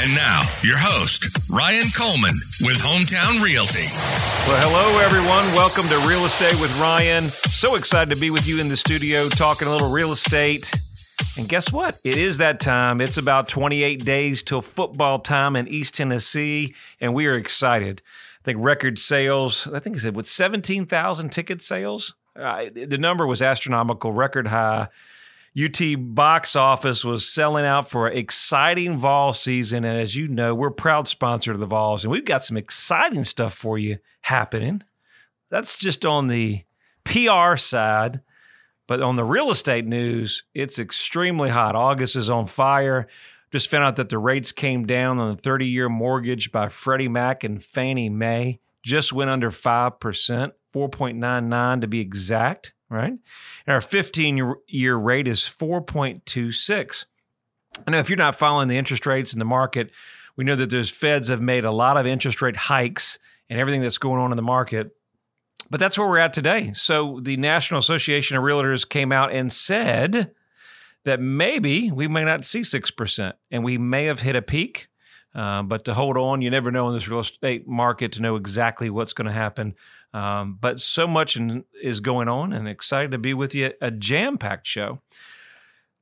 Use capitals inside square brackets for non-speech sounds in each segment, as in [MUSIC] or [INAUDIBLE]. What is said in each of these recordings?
And now, your host, Ryan Coleman with Hometown Realty. Well, hello, everyone. Welcome to Real Estate with Ryan. So excited to be with you in the studio talking a little real estate. And guess what? It is that time. It's about 28 days till football time in East Tennessee, and we are excited. I think record sales, I think I said, with 17,000 ticket sales. Uh, the number was astronomical, record high. UT box office was selling out for an exciting Vol season. And as you know, we're proud sponsor of the Vols, and we've got some exciting stuff for you happening. That's just on the PR side. But on the real estate news, it's extremely hot. August is on fire. Just found out that the rates came down on the 30 year mortgage by Freddie Mac and Fannie Mae. Just went under 5%, 4.99 to be exact, right? And our 15 year rate is 4.26. I know if you're not following the interest rates in the market, we know that there's feds have made a lot of interest rate hikes and everything that's going on in the market. But that's where we're at today. So the National Association of Realtors came out and said that maybe we may not see 6% and we may have hit a peak. Uh, but to hold on, you never know in this real estate market to know exactly what's going to happen. Um, but so much in, is going on and excited to be with you. A jam packed show.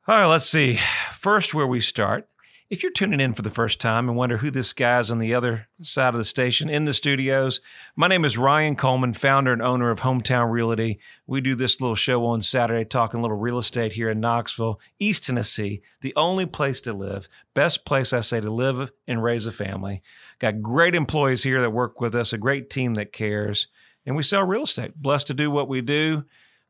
All right, let's see. First, where we start if you're tuning in for the first time and wonder who this guy is on the other side of the station in the studios, my name is Ryan Coleman, founder and owner of Hometown Realty. We do this little show on Saturday talking a little real estate here in Knoxville, East Tennessee, the only place to live, best place I say to live and raise a family. Got great employees here that work with us, a great team that cares, and we sell real estate. Blessed to do what we do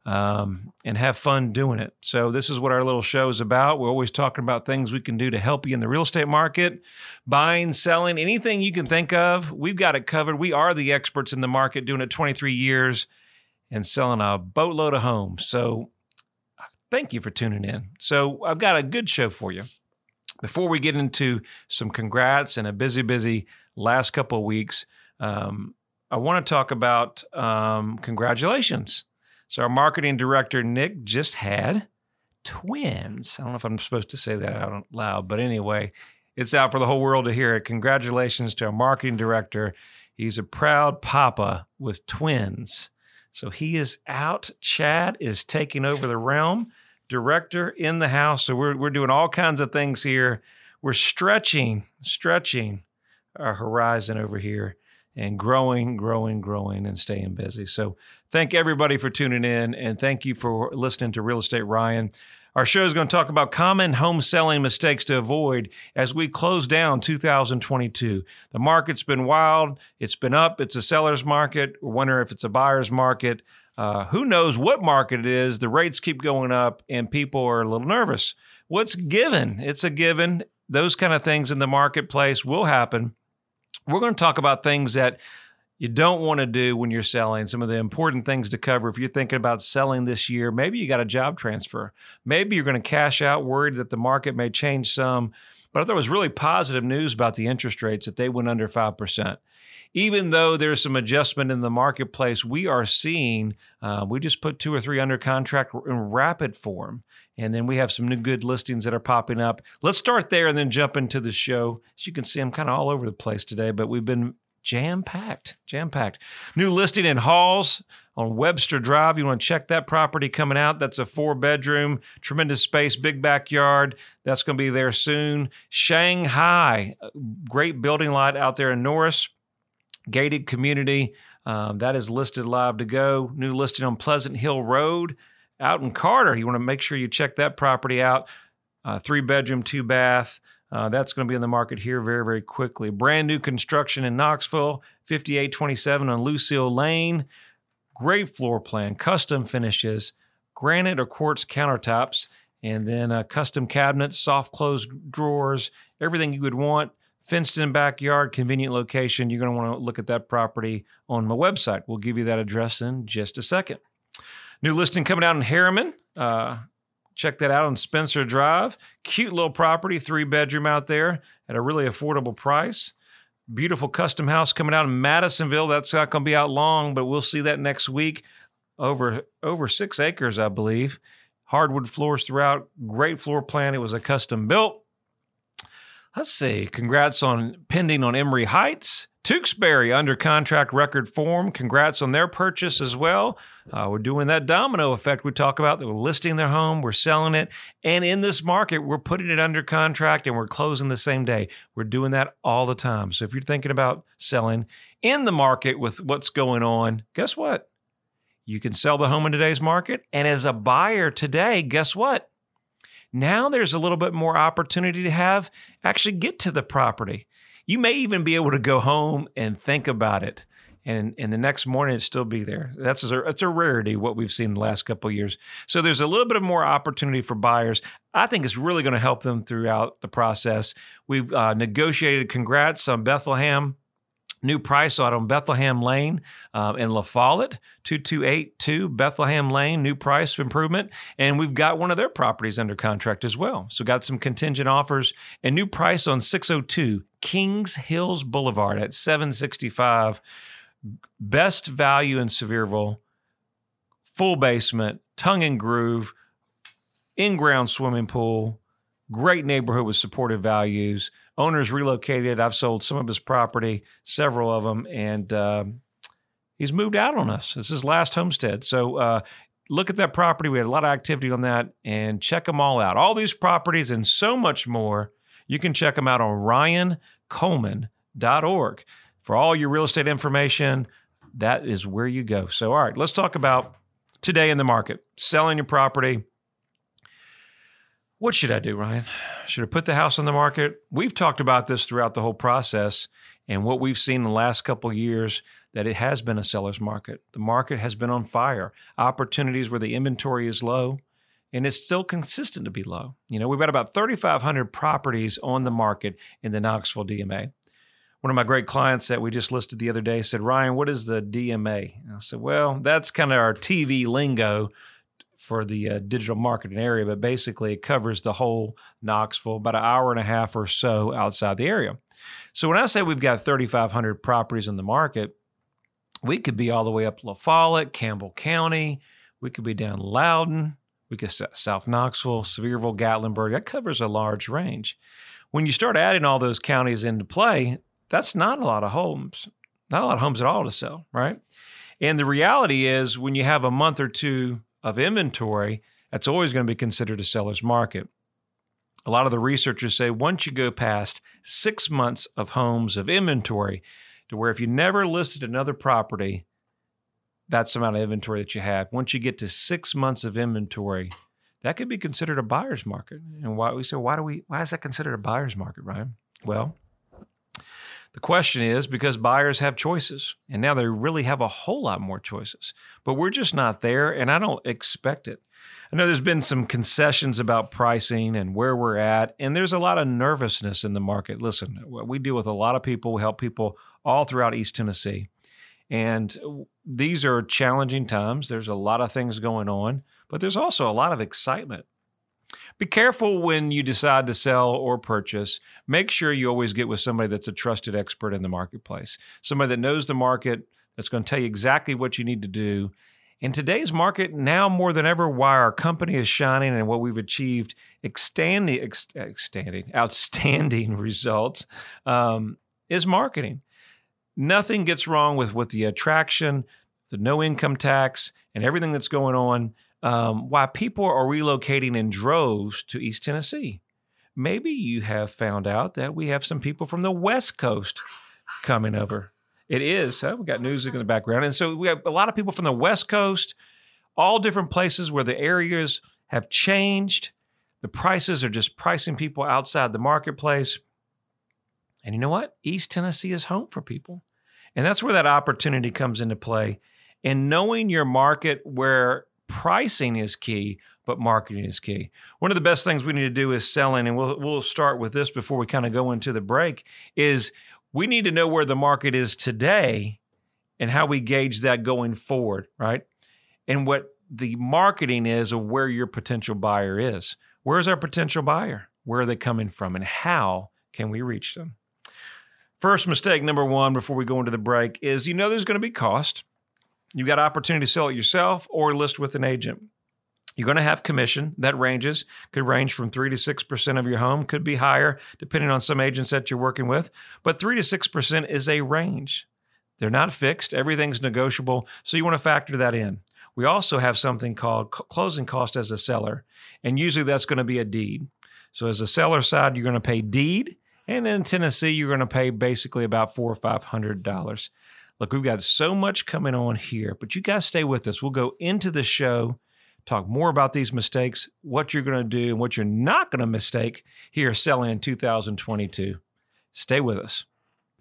um, and have fun doing it. So, this is what our little show is about. We're always talking about things we can do to help you in the real estate market, buying, selling, anything you can think of. We've got it covered. We are the experts in the market, doing it 23 years and selling a boatload of homes. So, thank you for tuning in. So, I've got a good show for you. Before we get into some congrats and a busy, busy last couple of weeks, um, I want to talk about um, congratulations. So our marketing director Nick just had twins. I don't know if I'm supposed to say that out loud, but anyway, it's out for the whole world to hear it. Congratulations to our marketing director. He's a proud papa with twins. So he is out. Chad is taking over the realm. Director in the house. So we're we're doing all kinds of things here. We're stretching, stretching our horizon over here and growing, growing, growing, and staying busy. So, thank everybody for tuning in, and thank you for listening to Real Estate Ryan. Our show is going to talk about common home selling mistakes to avoid as we close down 2022. The market's been wild. It's been up. It's a seller's market. We wonder if it's a buyer's market. Uh, who knows what market it is? The rates keep going up, and people are a little nervous. What's given? It's a given. Those kind of things in the marketplace will happen. We're going to talk about things that you don't want to do when you're selling, some of the important things to cover. If you're thinking about selling this year, maybe you got a job transfer. Maybe you're going to cash out, worried that the market may change some. But I thought it was really positive news about the interest rates that they went under 5%. Even though there's some adjustment in the marketplace, we are seeing, uh, we just put two or three under contract in rapid form. And then we have some new good listings that are popping up. Let's start there and then jump into the show. As you can see, I'm kind of all over the place today, but we've been jam packed, jam packed. New listing in Halls on Webster Drive. You want to check that property coming out. That's a four bedroom, tremendous space, big backyard. That's going to be there soon. Shanghai, great building lot out there in Norris, gated community. Um, that is listed live to go. New listing on Pleasant Hill Road out in Carter. You want to make sure you check that property out. Uh, three bedroom, two bath. Uh, that's going to be in the market here very, very quickly. Brand new construction in Knoxville, 5827 on Lucille Lane. Great floor plan, custom finishes, granite or quartz countertops, and then uh, custom cabinets, soft close drawers, everything you would want. Fenced in backyard, convenient location. You're going to want to look at that property on my website. We'll give you that address in just a second. New listing coming out in Harriman. Uh, check that out on Spencer Drive. Cute little property, three bedroom out there at a really affordable price. Beautiful custom house coming out in Madisonville. That's not going to be out long, but we'll see that next week. Over over six acres, I believe. Hardwood floors throughout. Great floor plan. It was a custom built. Let's see. Congrats on pending on Emory Heights. Tewksbury under contract record form. Congrats on their purchase as well. Uh, we're doing that domino effect we talk about. That we're listing their home, we're selling it, and in this market, we're putting it under contract and we're closing the same day. We're doing that all the time. So if you're thinking about selling in the market with what's going on, guess what? You can sell the home in today's market, and as a buyer today, guess what? Now there's a little bit more opportunity to have actually get to the property. You may even be able to go home and think about it. And, and the next morning it still be there. That's a, a rarity what we've seen the last couple years. So there's a little bit of more opportunity for buyers. I think it's really going to help them throughout the process. We've uh, negotiated. Congrats on Bethlehem New price out on Bethlehem Lane uh, in La Follette, 2282 Bethlehem Lane, new price improvement. And we've got one of their properties under contract as well. So got some contingent offers and new price on 602 Kings Hills Boulevard at 765. Best value in Sevierville, full basement, tongue and groove, in ground swimming pool, great neighborhood with supportive values owner's relocated. I've sold some of his property, several of them, and uh, he's moved out on us. Is his last homestead. So uh, look at that property. We had a lot of activity on that, and check them all out. All these properties and so much more. You can check them out on ryancoleman.org. For all your real estate information, that is where you go. So, all right, let's talk about today in the market selling your property what should I do, Ryan? Should I put the house on the market? We've talked about this throughout the whole process, and what we've seen in the last couple years that it has been a seller's market. The market has been on fire. Opportunities where the inventory is low, and it's still consistent to be low. You know, we've got about 3,500 properties on the market in the Knoxville DMA. One of my great clients that we just listed the other day said, Ryan, what is the DMA? And I said, well, that's kind of our TV lingo for the uh, digital marketing area, but basically it covers the whole Knoxville, about an hour and a half or so outside the area. So when I say we've got 3,500 properties in the market, we could be all the way up La Follette, Campbell County. We could be down Loudon. We could South Knoxville, Sevierville, Gatlinburg. That covers a large range. When you start adding all those counties into play, that's not a lot of homes, not a lot of homes at all to sell, right? And the reality is, when you have a month or two of inventory, that's always going to be considered a seller's market. A lot of the researchers say once you go past six months of homes of inventory, to where if you never listed another property, that's the amount of inventory that you have. Once you get to six months of inventory, that could be considered a buyer's market. And why we say, why do we why is that considered a buyer's market, Ryan? Well, the question is because buyers have choices, and now they really have a whole lot more choices. But we're just not there, and I don't expect it. I know there's been some concessions about pricing and where we're at, and there's a lot of nervousness in the market. Listen, we deal with a lot of people, we help people all throughout East Tennessee. And these are challenging times. There's a lot of things going on, but there's also a lot of excitement. Be careful when you decide to sell or purchase. Make sure you always get with somebody that's a trusted expert in the marketplace, somebody that knows the market, that's going to tell you exactly what you need to do. In today's market, now more than ever, why our company is shining and what we've achieved extending, extending outstanding [LAUGHS] results um, is marketing. Nothing gets wrong with, with the attraction, the no income tax, and everything that's going on um, why people are relocating in droves to East Tennessee. Maybe you have found out that we have some people from the West Coast coming over. It is. Uh, we got music in the background. And so we have a lot of people from the West Coast, all different places where the areas have changed. The prices are just pricing people outside the marketplace. And you know what? East Tennessee is home for people. And that's where that opportunity comes into play. And knowing your market where pricing is key, but marketing is key. One of the best things we need to do is selling, and we'll we'll start with this before we kind of go into the break. Is we need to know where the market is today and how we gauge that going forward, right? And what the marketing is of where your potential buyer is. Where's our potential buyer? Where are they coming from? And how can we reach them? First mistake, number one, before we go into the break, is you know there's going to be cost. You got opportunity to sell it yourself or list with an agent. You're going to have commission that ranges, could range from 3 to 6% of your home, could be higher depending on some agents that you're working with, but 3 to 6% is a range. They're not fixed, everything's negotiable, so you want to factor that in. We also have something called closing cost as a seller, and usually that's going to be a deed. So as a seller side, you're going to pay deed, and in Tennessee, you're going to pay basically about four or five hundred dollars. Look, we've got so much coming on here, but you guys stay with us. We'll go into the show, talk more about these mistakes, what you're going to do, and what you're not going to mistake here selling in 2022. Stay with us.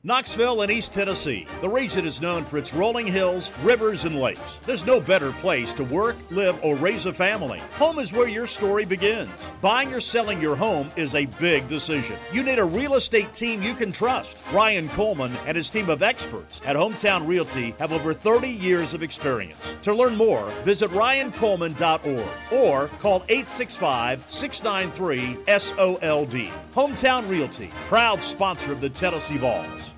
Knoxville and East Tennessee. The region is known for its rolling hills, rivers, and lakes. There's no better place to work, live, or raise a family. Home is where your story begins. Buying or selling your home is a big decision. You need a real estate team you can trust. Ryan Coleman and his team of experts at Hometown Realty have over 30 years of experience. To learn more, visit ryancoleman.org or call 865 693 SOLD. Hometown Realty, proud sponsor of the Tennessee Vols.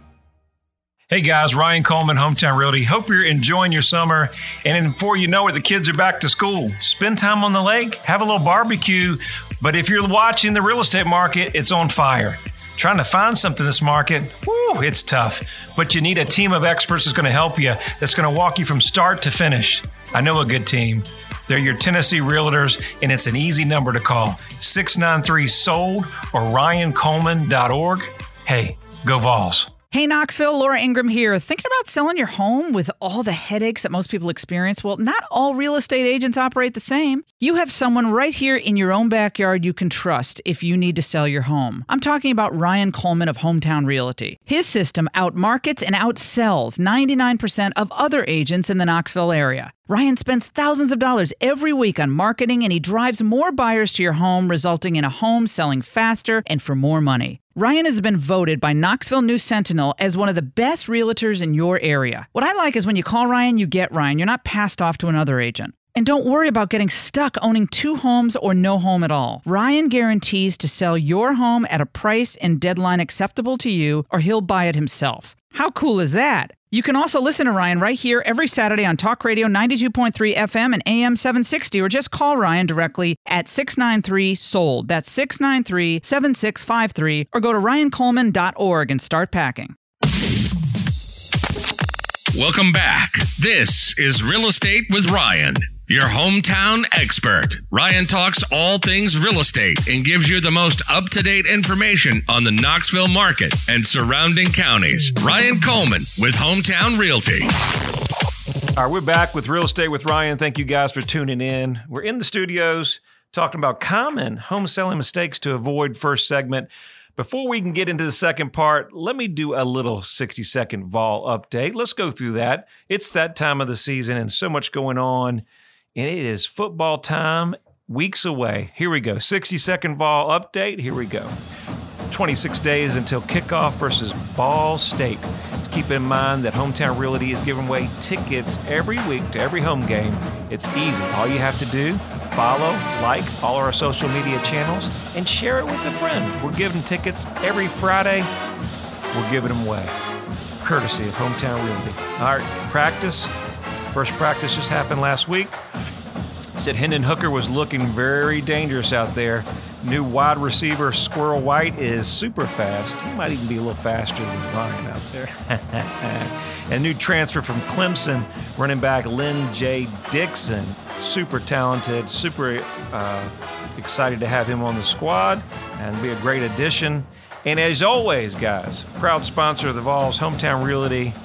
Hey guys, Ryan Coleman, Hometown Realty. Hope you're enjoying your summer. And before you know it, the kids are back to school. Spend time on the lake, have a little barbecue. But if you're watching the real estate market, it's on fire. Trying to find something in this market, whoo, it's tough. But you need a team of experts that's going to help you, that's going to walk you from start to finish. I know a good team. They're your Tennessee Realtors, and it's an easy number to call 693 SOLD or ryancoleman.org. Hey, go Vols. Hey Knoxville, Laura Ingraham here. Thinking about selling your home with all the headaches that most people experience? Well, not all real estate agents operate the same. You have someone right here in your own backyard you can trust if you need to sell your home. I'm talking about Ryan Coleman of Hometown Realty. His system outmarkets and outsells 99% of other agents in the Knoxville area. Ryan spends thousands of dollars every week on marketing and he drives more buyers to your home, resulting in a home selling faster and for more money. Ryan has been voted by Knoxville News Sentinel as one of the best realtors in your area. What I like is when you call Ryan, you get Ryan. You're not passed off to another agent. And don't worry about getting stuck owning two homes or no home at all. Ryan guarantees to sell your home at a price and deadline acceptable to you, or he'll buy it himself. How cool is that? You can also listen to Ryan right here every Saturday on Talk Radio 92.3 FM and AM 760, or just call Ryan directly at 693 SOLD. That's 693 7653, or go to ryancoleman.org and start packing. Welcome back. This is Real Estate with Ryan. Your hometown expert. Ryan talks all things real estate and gives you the most up to date information on the Knoxville market and surrounding counties. Ryan Coleman with Hometown Realty. All right, we're back with Real Estate with Ryan. Thank you guys for tuning in. We're in the studios talking about common home selling mistakes to avoid first segment. Before we can get into the second part, let me do a little 60 second vol update. Let's go through that. It's that time of the season and so much going on and it is football time weeks away. Here we go. 60 second vol update. Here we go. 26 days until kickoff versus Ball State. Keep in mind that Hometown Realty is giving away tickets every week to every home game. It's easy. All you have to do, follow, like all our social media channels, and share it with a friend. We're giving tickets every Friday. We're giving them away. Courtesy of Hometown Realty. All right, practice. First practice just happened last week said Hendon Hooker was looking very dangerous out there. New wide receiver Squirrel White is super fast. He might even be a little faster than Ryan out there. [LAUGHS] and new transfer from Clemson, running back Lyn-J Dixon. Super talented, super uh, excited to have him on the squad and be a great addition. And as always, guys, proud sponsor of the Vols, Hometown Realty,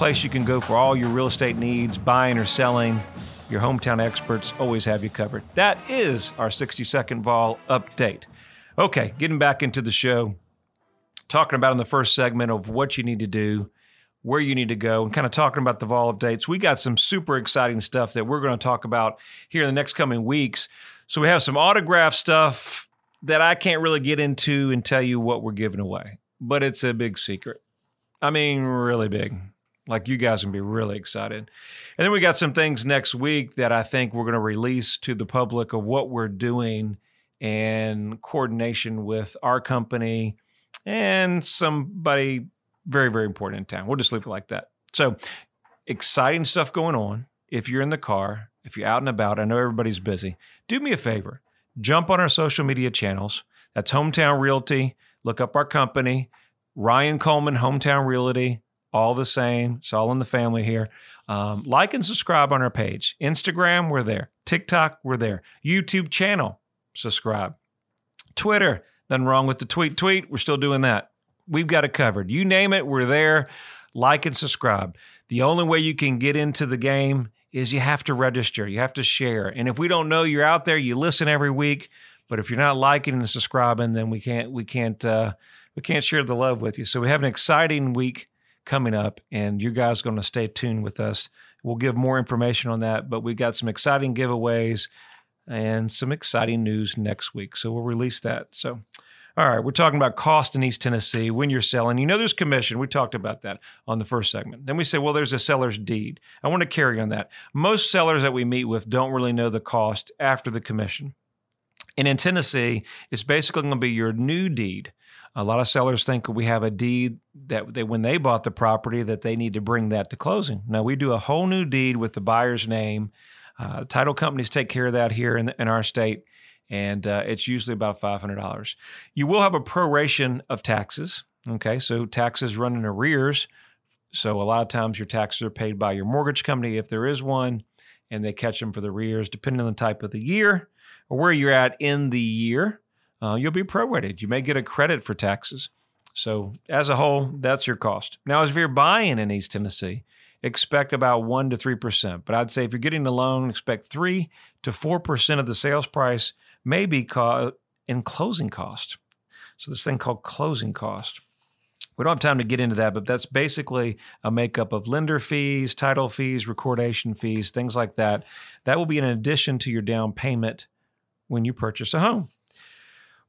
place you can go for all your real estate needs, buying or selling. Your hometown experts always have you covered. That is our 60 second vol update. Okay, getting back into the show, talking about in the first segment of what you need to do, where you need to go, and kind of talking about the vol updates. We got some super exciting stuff that we're going to talk about here in the next coming weeks. So we have some autograph stuff that I can't really get into and tell you what we're giving away, but it's a big secret. I mean, really big Like you guys can be really excited. And then we got some things next week that I think we're going to release to the public of what we're doing in coordination with our company and somebody very, very important in town. We'll just leave it like that. So exciting stuff going on. If you're in the car, if you're out and about, I know everybody's busy. Do me a favor, jump on our social media channels. That's Hometown Realty. Look up our company, Ryan Coleman, Hometown Realty all the same. It's all in the family here. Um, like and subscribe on our page. Instagram, we're there. TikTok, we're there. YouTube channel, subscribe. Twitter, nothing wrong with the tweet. Tweet, we're still doing that. We've got it covered. You name it, we're there. Like and subscribe. The only way you can get into the game is you have to register, you have to share. And if we don't know you're out there, you listen every week. But if you're not liking and subscribing, then we can't we can't uh, we can't share the love with you. So we have an exciting week coming up, and you guys are going to stay tuned with us. We'll give more information on that, but we've got some exciting giveaways and some exciting news next week. So we'll release that. So, all right, we're talking about cost in East Tennessee when you're selling. You know, there's commission. We talked about that on the first segment. Then we say, well, there's a seller's deed. I want to carry on that. Most sellers that we meet with don't really know the cost after the commission. And in Tennessee, it's basically going to be your new deed. A lot of sellers think we have a deed that they, when they bought the property that they need to bring that to closing. Now we do a whole new deed with the buyer's name. Uh, title companies take care of that here in, in our state, and uh, it's usually about five hundred dollars. You will have a proration of taxes. Okay, so taxes run in arrears. So a lot of times your taxes are paid by your mortgage company if there is one, and they catch them for the arrears depending on the type of the year or where you're at in the year uh, you'll be prorated. You may get a credit for taxes. So, as a whole, that's your cost. Now, as if you're buying in East Tennessee, expect about 1% to 3%. But I'd say if you're getting a loan, expect 3 to 4% of the sales price may be in closing cost. So, this thing called closing cost. We don't have time to get into that, but that's basically a makeup of lender fees, title fees, recordation fees, things like that. That will be in addition to your down payment when you purchase a home.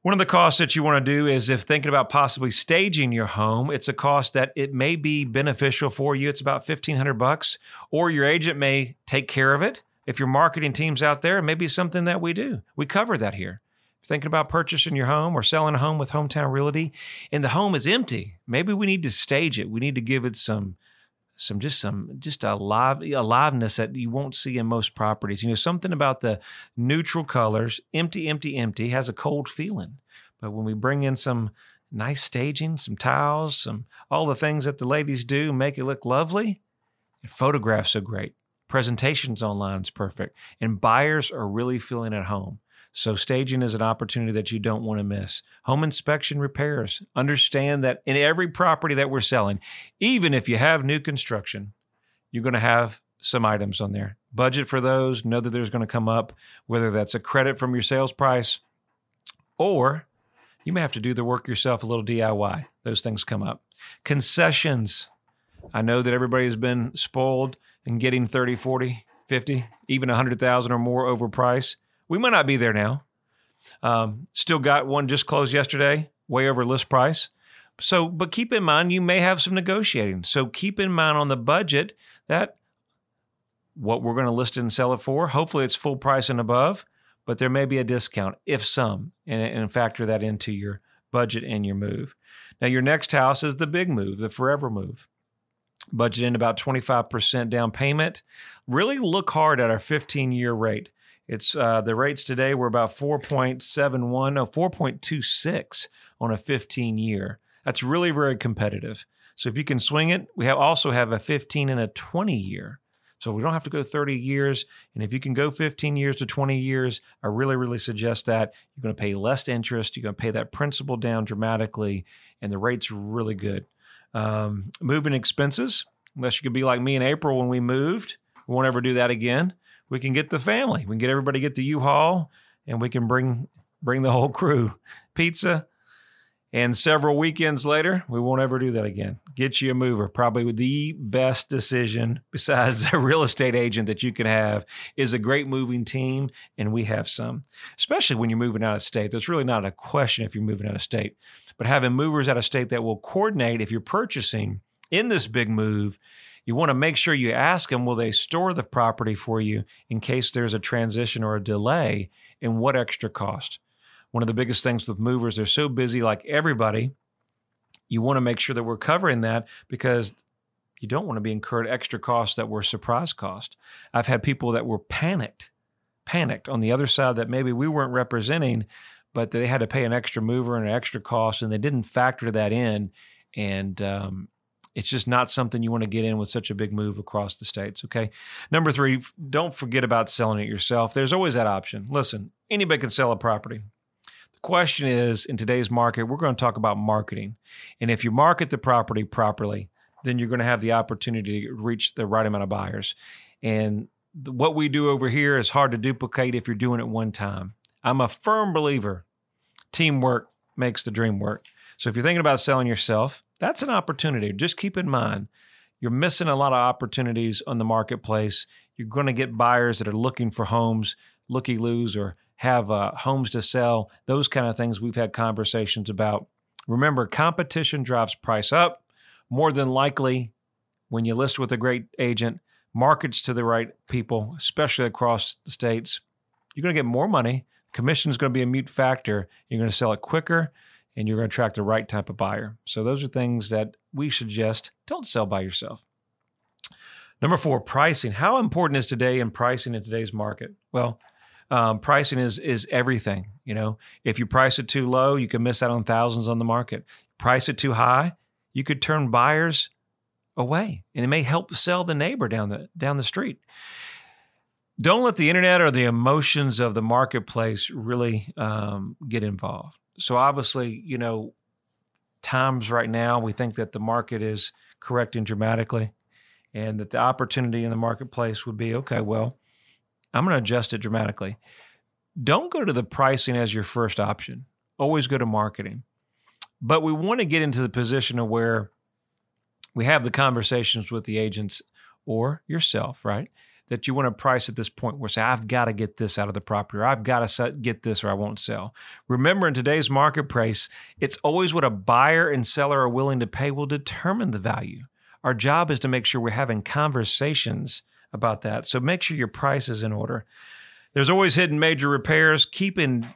One of the costs that you want to do is if thinking about possibly staging your home, it's a cost that it may be beneficial for you. It's about 1500 bucks or your agent may take care of it. If your marketing team's out there, it may be something that we do. We cover that here. Thinking about purchasing your home or selling a home with Hometown Realty and the home is empty. Maybe we need to stage it. We need to give it some some just some just a live aliveness that you won't see in most properties. You know, something about the neutral colors, empty, empty, empty, has a cold feeling. But when we bring in some nice staging, some tiles, some all the things that the ladies do, make it look lovely, and photographs are great. Presentations online is perfect, and buyers are really feeling at home. So, staging is an opportunity that you don't want to miss. Home inspection repairs. Understand that in every property that we're selling, even if you have new construction, you're going to have some items on there. Budget for those, know that there's going to come up, whether that's a credit from your sales price or you may have to do the work yourself, a little DIY. Those things come up. Concessions. I know that everybody has been spoiled and getting 30, 40, 50, even 100,000 or more over price. We might not be there now. Um, still got one just closed yesterday, way over list price. So, but keep in mind, you may have some negotiating. So keep in mind on the budget that what we're going to list and sell it for, hopefully it's full price and above, but there may be a discount, if some, and, and factor that into your budget and your move. Now, your next house is the big move, the forever move. Budget in about 25% down payment. Really look hard at our 15 year rate. It's uh, the rates today were about 4.71, no, 4.26 on a 15 year. That's really very competitive. So if you can swing it, we have also have a 15 and a 20 year. So we don't have to go 30 years. And if you can go 15 years to 20 years, I really, really suggest that. You're going to pay less interest. You're going to pay that principal down dramatically, and the rate's really good. Um, moving expenses, unless you could be like me in April when we moved, we won't ever do that again we can get the family. We can get everybody get the U-Haul and we can bring bring the whole crew pizza. And several weekends later, we won't ever do that again. Get you a mover. Probably the best decision [LAUGHS] besides a real estate agent that you can have is a great moving team, and we have some, especially when you're moving out of state. There's really not a question if you're moving out of state, but having movers out of state that will coordinate if you're purchasing in this big move You want to make sure you ask them, will they store the property for you in case there's a transition or a delay? And what extra cost? One of the biggest things with movers, they're so busy like everybody. You want to make sure that we're covering that because you don't want to be incurred extra costs that were surprise cost. I've had people that were panicked, panicked on the other side that maybe we weren't representing, but they had to pay an extra mover and an extra cost, and they didn't factor that in. And um, it's just not something you want to get in with such a big move across the states. Okay. Number three, don't forget about selling it yourself. There's always that option. Listen, anybody can sell a property. The question is in today's market, we're going to talk about marketing. And if you market the property properly, then you're going to have the opportunity to reach the right amount of buyers. And what we do over here is hard to duplicate if you're doing it one time. I'm a firm believer teamwork makes the dream work. So if you're thinking about selling yourself, that's an opportunity. Just keep in mind, you're missing a lot of opportunities on the marketplace. You're going to get buyers that are looking for homes, looky loos, or have uh, homes to sell. Those kind of things we've had conversations about. Remember, competition drives price up. More than likely, when you list with a great agent, markets to the right people, especially across the states, you're going to get more money. Commission is going to be a mute factor. You're going to sell it quicker and you're going to attract the right type of buyer. So those are things that we suggest don't sell by yourself. Number four, pricing. How important is today in pricing in today's market? Well, um, pricing is is everything. You know, if you price it too low, you can miss out on thousands on the market. Price it too high, you could turn buyers away, and it may help sell the neighbor down the down the street. Don't let the internet or the emotions of the marketplace really um, get involved so obviously, you know, times right now we think that the market is correcting dramatically and that the opportunity in the marketplace would be okay, well, I'm going to adjust it dramatically. Don't go to the pricing as your first option. Always go to marketing. But we want to get into the position of where we have the conversations with the agents or yourself, right? That you want to price at this point where say, I've got to get this out of the property, or I've got to get this, or I won't sell. Remember, in today's market price, it's always what a buyer and seller are willing to pay will determine the value. Our job is to make sure we're having conversations about that. So make sure your price is in order. There's always hidden major repairs. Keep in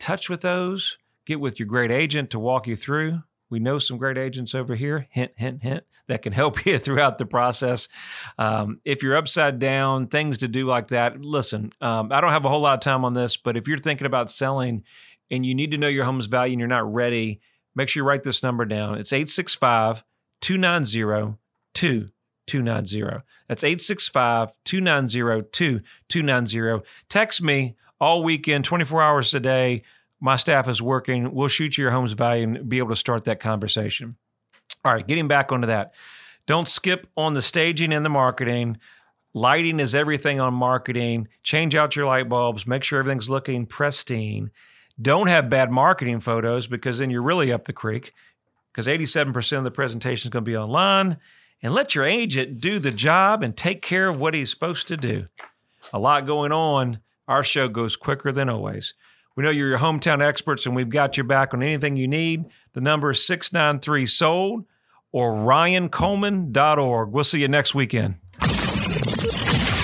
touch with those. Get with your great agent to walk you through. We know some great agents over here. Hint, hint, hint that can help [LAUGHS] you throughout the process. Um, if you're upside down, things to do like that, listen, um, I don't have a whole lot of time on this, but if you're thinking about selling and you need to know your home's value and you're not ready, make sure you write this number down. It's 865 290 2290. That's 865 290 2290. Text me all weekend, 24 hours a day. My staff is working. We'll shoot you your home's value and be able to start that conversation. All right, getting back onto that. Don't skip on the staging and the marketing. Lighting is everything on marketing. Change out your light bulbs. Make sure everything's looking pristine. Don't have bad marketing photos because then you're really up the creek because 87% of the presentation is going to be online. And let your agent do the job and take care of what he's supposed to do. A lot going on. Our show goes quicker than always. We know you're your hometown experts and we've got your back on anything you need. The number is 693 SOLD or ryancoleman.org. We'll see you next weekend.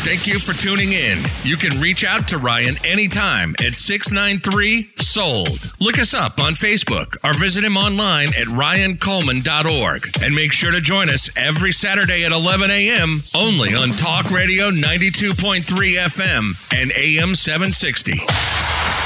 Thank you for tuning in. You can reach out to Ryan anytime at 693 SOLD. Look us up on Facebook or visit him online at ryancoleman.org. And make sure to join us every Saturday at 11 a.m. only on Talk Radio 92.3 FM and AM 760.